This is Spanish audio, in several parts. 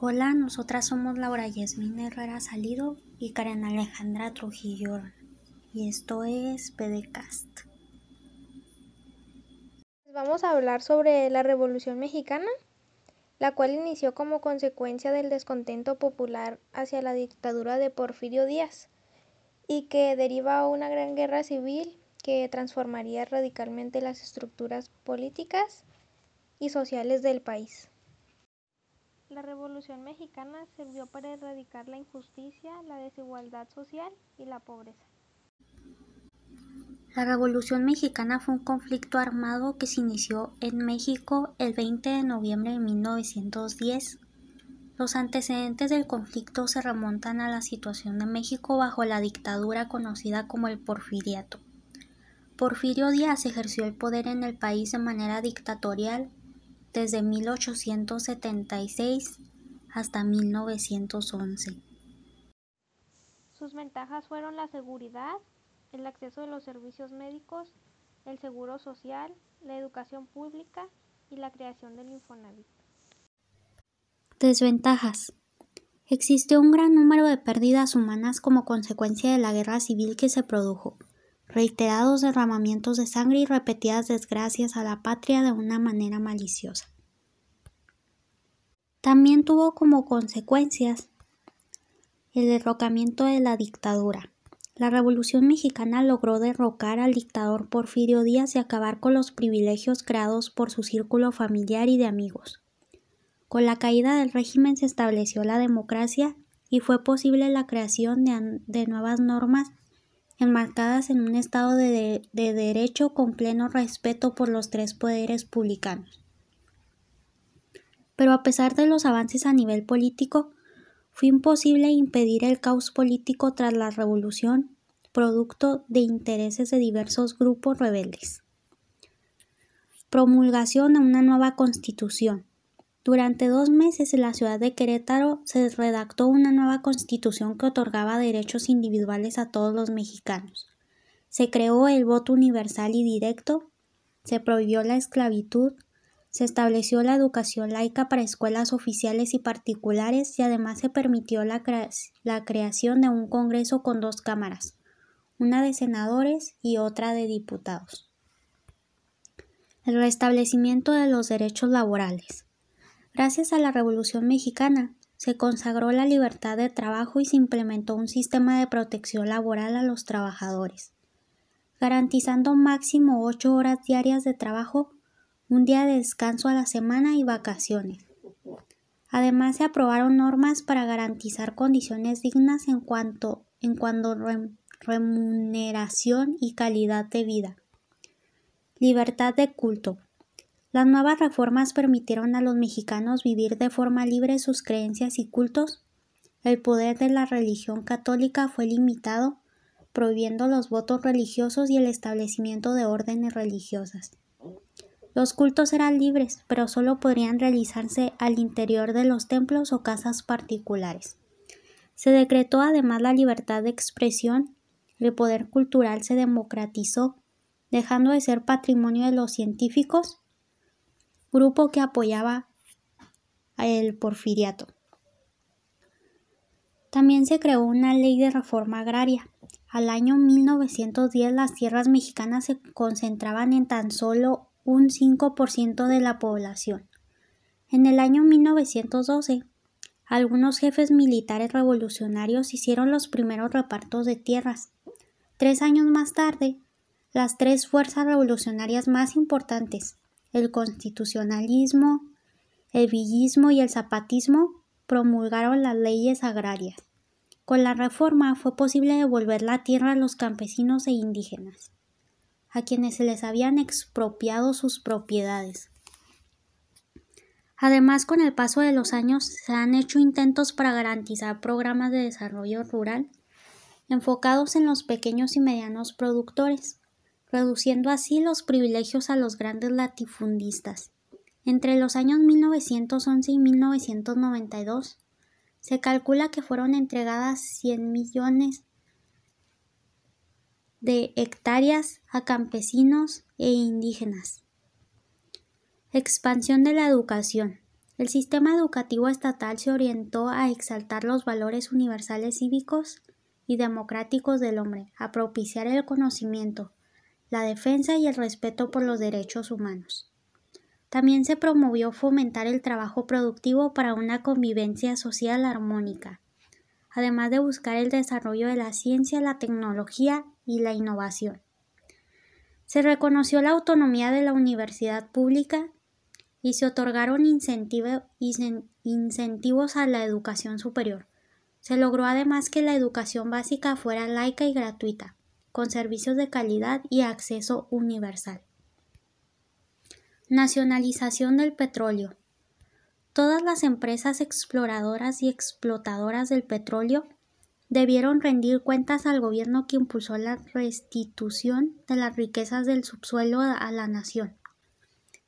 Hola, nosotras somos Laura Yasmín Herrera Salido y Karen Alejandra Trujillo y esto es PDCast. Vamos a hablar sobre la Revolución Mexicana, la cual inició como consecuencia del descontento popular hacia la dictadura de Porfirio Díaz y que deriva a una gran guerra civil que transformaría radicalmente las estructuras políticas y sociales del país. La Revolución Mexicana sirvió para erradicar la injusticia, la desigualdad social y la pobreza. La Revolución Mexicana fue un conflicto armado que se inició en México el 20 de noviembre de 1910. Los antecedentes del conflicto se remontan a la situación de México bajo la dictadura conocida como el Porfiriato. Porfirio Díaz ejerció el poder en el país de manera dictatorial desde 1876 hasta 1911. Sus ventajas fueron la seguridad, el acceso a los servicios médicos, el seguro social, la educación pública y la creación del Infonavit. Desventajas. Existe un gran número de pérdidas humanas como consecuencia de la guerra civil que se produjo reiterados derramamientos de sangre y repetidas desgracias a la patria de una manera maliciosa. También tuvo como consecuencias el derrocamiento de la dictadura. La Revolución Mexicana logró derrocar al dictador Porfirio Díaz y acabar con los privilegios creados por su círculo familiar y de amigos. Con la caída del régimen se estableció la democracia y fue posible la creación de, nuevas normas enmarcadas en un Estado de, derecho con pleno respeto por los tres poderes publicanos. Pero a pesar de los avances a nivel político, fue imposible impedir el caos político tras la revolución, producto de intereses de diversos grupos rebeldes. Promulgación de una nueva constitución. Durante dos meses en la ciudad de Querétaro se redactó una nueva constitución que otorgaba derechos individuales a todos los mexicanos. Se creó el voto universal y directo, se prohibió la esclavitud, se estableció la educación laica para escuelas oficiales y particulares y además se permitió la, creación de un Congreso con dos cámaras, una de senadores y otra de diputados. El restablecimiento de los derechos laborales. Gracias a la Revolución Mexicana, se consagró la libertad de trabajo y se implementó un sistema de protección laboral a los trabajadores, garantizando máximo ocho horas diarias de trabajo, un día de descanso a la semana y vacaciones. Además, se aprobaron normas para garantizar condiciones dignas en cuanto, en cuanto remuneración y calidad de vida. Libertad de culto. Las nuevas reformas permitieron a los mexicanos vivir de forma libre sus creencias y cultos. El poder de la religión católica fue limitado, prohibiendo los votos religiosos y el establecimiento de órdenes religiosas. Los cultos eran libres, pero solo podrían realizarse al interior de los templos o casas particulares. Se decretó además la libertad de expresión, el poder cultural se democratizó, dejando de ser patrimonio de los científicos grupo que apoyaba el porfiriato. También se creó una ley de reforma agraria. Al año 1910 las tierras mexicanas se concentraban en tan solo un 5% de la población. En el año 1912, algunos jefes militares revolucionarios hicieron los primeros repartos de tierras. Tres años más tarde, las tres fuerzas revolucionarias más importantes, el constitucionalismo, el villismo y el zapatismo promulgaron las leyes agrarias. Con la reforma fue posible devolver la tierra a los campesinos e indígenas, a quienes se les habían expropiado sus propiedades. Además, con el paso de los años se han hecho intentos para garantizar programas de desarrollo rural enfocados en los pequeños y medianos productores, reduciendo así los privilegios a los grandes latifundistas. Entre los años 1911 y 1992, se calcula que fueron entregadas 100 millones de hectáreas a campesinos e indígenas. Expansión de la educación. El sistema educativo estatal se orientó a exaltar los valores universales cívicos y democráticos del hombre, a propiciar el conocimiento, la defensa y el respeto por los derechos humanos. También se promovió fomentar el trabajo productivo para una convivencia social armónica, además de buscar el desarrollo de la ciencia, la tecnología y la innovación. Se reconoció la autonomía de la universidad pública y se otorgaron incentivos a la educación superior. Se logró además que la educación básica fuera laica y gratuita, con servicios de calidad y acceso universal. Nacionalización del petróleo. Todas las empresas exploradoras y explotadoras del petróleo debieron rendir cuentas al gobierno que impulsó la restitución de las riquezas del subsuelo a la nación,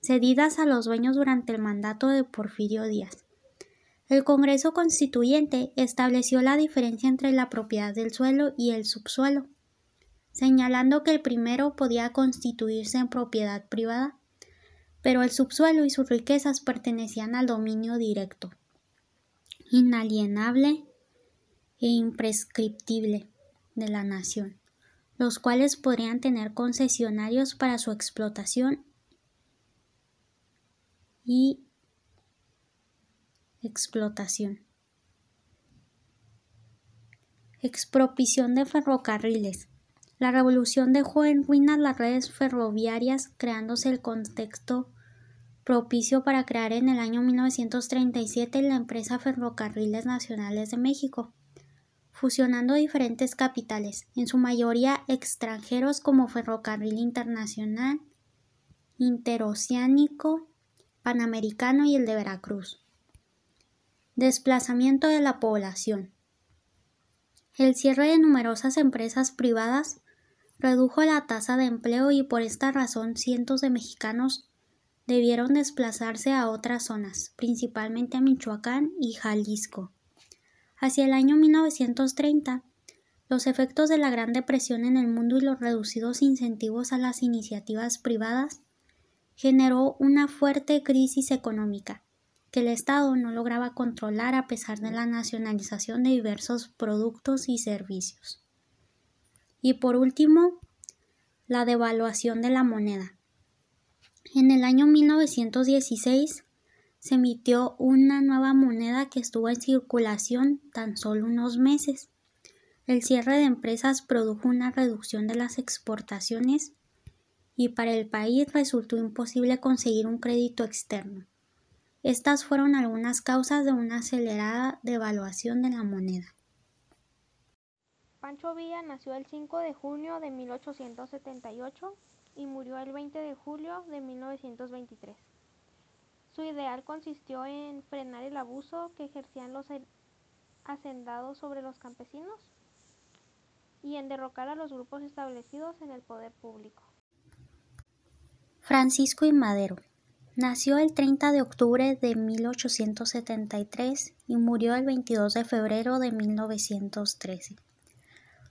cedidas a los dueños durante el mandato de Porfirio Díaz. El Congreso Constituyente estableció la diferencia entre la propiedad del suelo y el subsuelo, señalando que el primero podía constituirse en propiedad privada pero el subsuelo y sus riquezas pertenecían al dominio directo, inalienable e imprescriptible de la nación, los cuales podrían tener concesionarios para su explotación y explotación. Expropiación de ferrocarriles. La revolución dejó en ruinas las redes ferroviarias, creándose el contexto propicio para crear en el año 1937 la empresa Ferrocarriles Nacionales de México, fusionando diferentes capitales, en su mayoría extranjeros como Ferrocarril Internacional, Interoceánico, Panamericano y el de Veracruz. Desplazamiento de la población. El cierre de numerosas empresas privadas redujo la tasa de empleo y por esta razón cientos de mexicanos debieron desplazarse a otras zonas, principalmente a Michoacán y Jalisco. Hacia el año 1930, los efectos de la Gran Depresión en el mundo y los reducidos incentivos a las iniciativas privadas generó una fuerte crisis económica que el Estado no lograba controlar a pesar de la nacionalización de diversos productos y servicios. Y por último, la devaluación de la moneda. En el año 1916 se emitió una nueva moneda que estuvo en circulación tan solo unos meses. El cierre de empresas produjo una reducción de las exportaciones y para el país resultó imposible conseguir un crédito externo. Estas fueron algunas causas de una acelerada devaluación de la moneda. Pancho Villa nació el 5 de junio de 1878 y murió el 20 de julio de 1923. Su ideal consistió en frenar el abuso que ejercían los hacendados sobre los campesinos y en derrocar a los grupos establecidos en el poder público. Francisco y Madero nació el 30 de octubre de 1873 y murió el 22 de febrero de 1913.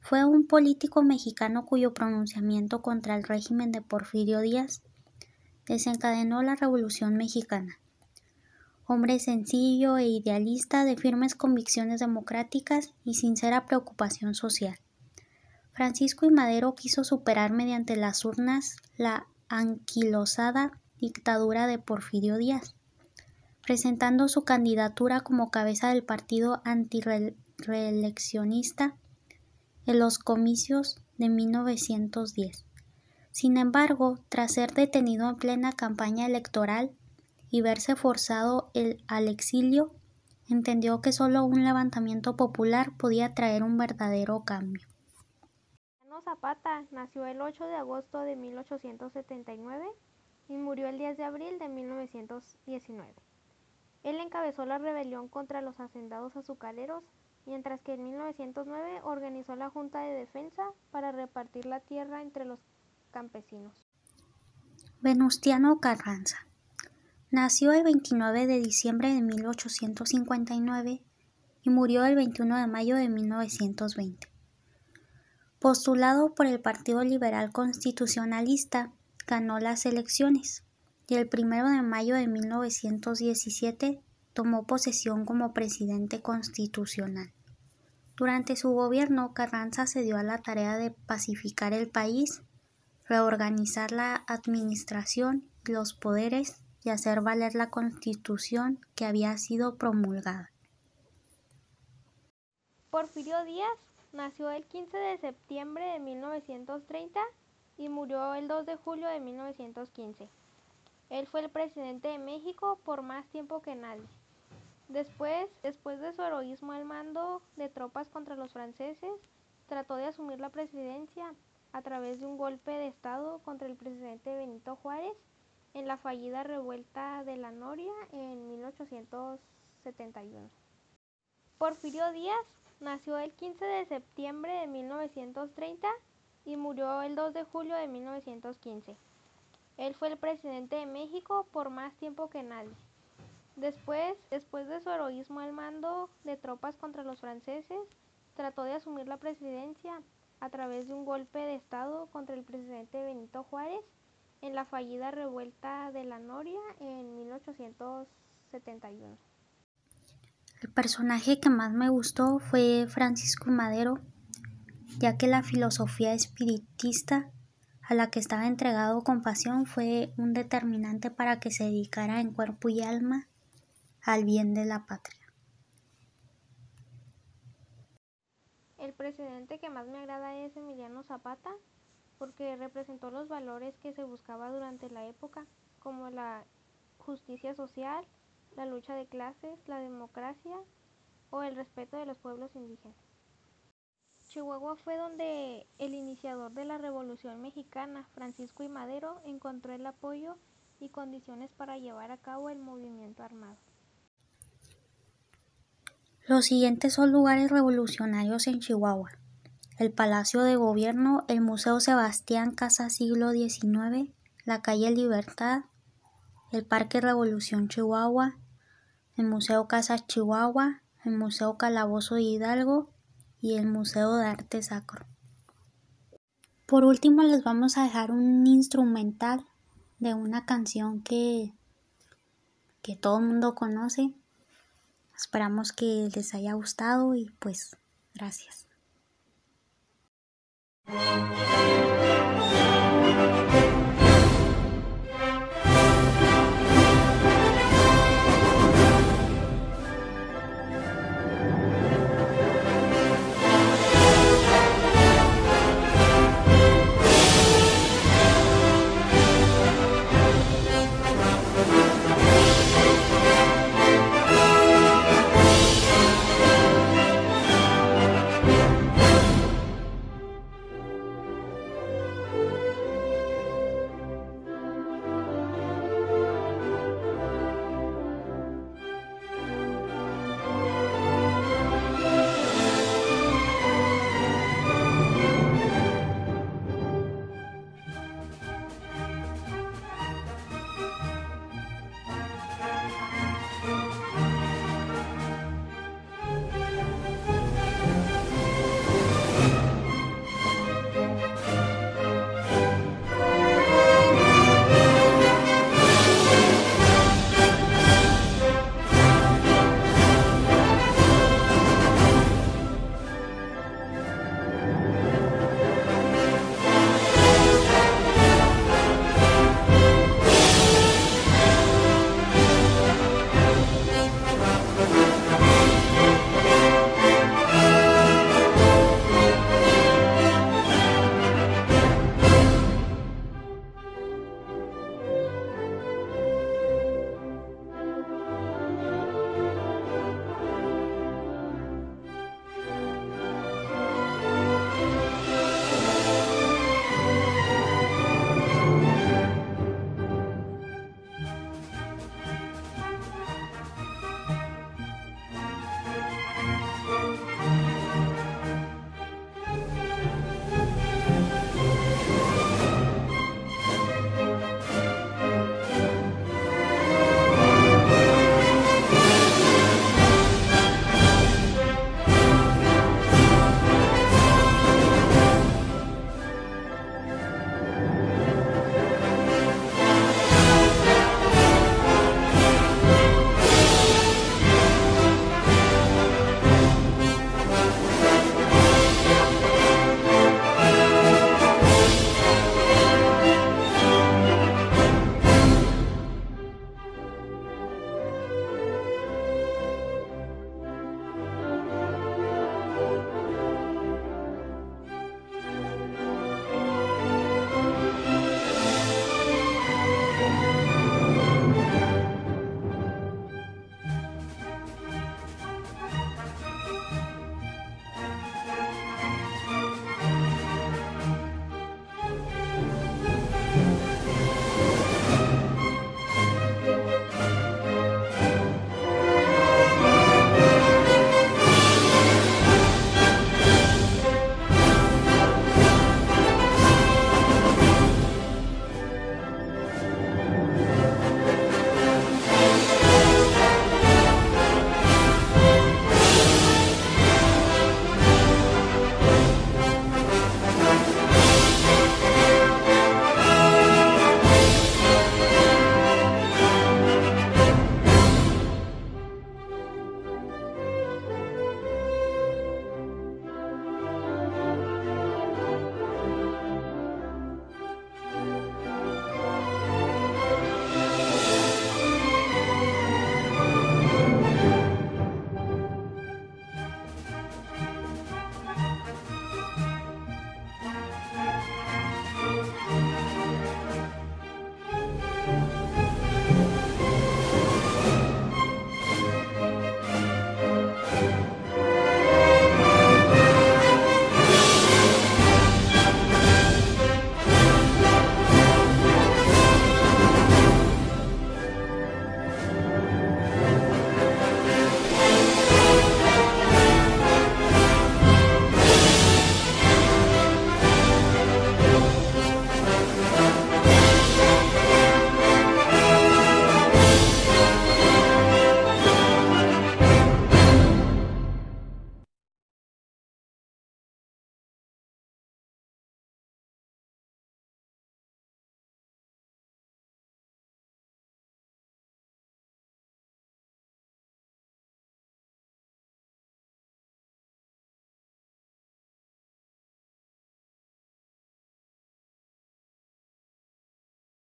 Fue un político mexicano cuyo pronunciamiento contra el régimen de Porfirio Díaz desencadenó la Revolución Mexicana. Hombre sencillo e idealista de firmes convicciones democráticas y sincera preocupación social. Francisco y Madero quiso superar mediante las urnas la anquilosada dictadura de Porfirio Díaz, presentando su candidatura como cabeza del partido antireeleccionista en los comicios de 1910. Sin embargo, tras ser detenido en plena campaña electoral y verse forzado al exilio, entendió que solo un levantamiento popular podía traer un verdadero cambio. Zapata nació el 8 de agosto de 1879 y murió el 10 de abril de 1919. Él encabezó la rebelión contra los hacendados azucareros mientras que en 1909 organizó la Junta de Defensa para repartir la tierra entre los campesinos. Venustiano Carranza nació el 29 de diciembre de 1859 y murió el 21 de mayo de 1920. Postulado por el Partido Liberal Constitucionalista, ganó las elecciones y el 1 de mayo de 1917 tomó posesión como presidente constitucional. Durante su gobierno, Carranza se dio a la tarea de pacificar el país, reorganizar la administración y los poderes y hacer valer la constitución que había sido promulgada. Porfirio Díaz nació el 15 de septiembre de 1930 y murió el 2 de julio de 1915. Él fue el presidente de México por más tiempo que nadie. Después, después de su heroísmo al mando de tropas contra los franceses, trató de asumir la presidencia a través de un golpe de Estado contra el presidente Benito Juárez en la fallida revuelta de la Noria en 1871. Porfirio Díaz nació el 15 de septiembre de 1930 y murió el 2 de julio de 1915. Él fue el presidente de México por más tiempo que nadie. Después, después de su heroísmo al mando de tropas contra los franceses, trató de asumir la presidencia a través de un golpe de Estado contra el presidente Benito Juárez en la fallida revuelta de la Noria en 1871. El personaje que más me gustó fue Francisco Madero, ya que la filosofía espiritista a la que estaba entregado con pasión fue un determinante para que se dedicara en cuerpo y alma al bien de la patria. El presidente que más me agrada es Emiliano Zapata porque representó los valores que se buscaba durante la época, como la justicia social, la lucha de clases, la democracia o el respeto de los pueblos indígenas. Chihuahua fue donde el iniciador de la Revolución Mexicana, Francisco I. Madero, encontró el apoyo y condiciones para llevar a cabo el movimiento armado. Los siguientes son lugares revolucionarios en Chihuahua. El Palacio de Gobierno, el Museo Sebastián Casa Siglo XIX, la calle Libertad, el Parque Revolución Chihuahua, el Museo Casa Chihuahua, el Museo Calabozo de Hidalgo y el Museo de Arte Sacro. Por último les vamos a dejar un instrumental de una canción que, que todo el mundo conoce. Esperamos que les haya gustado y pues gracias.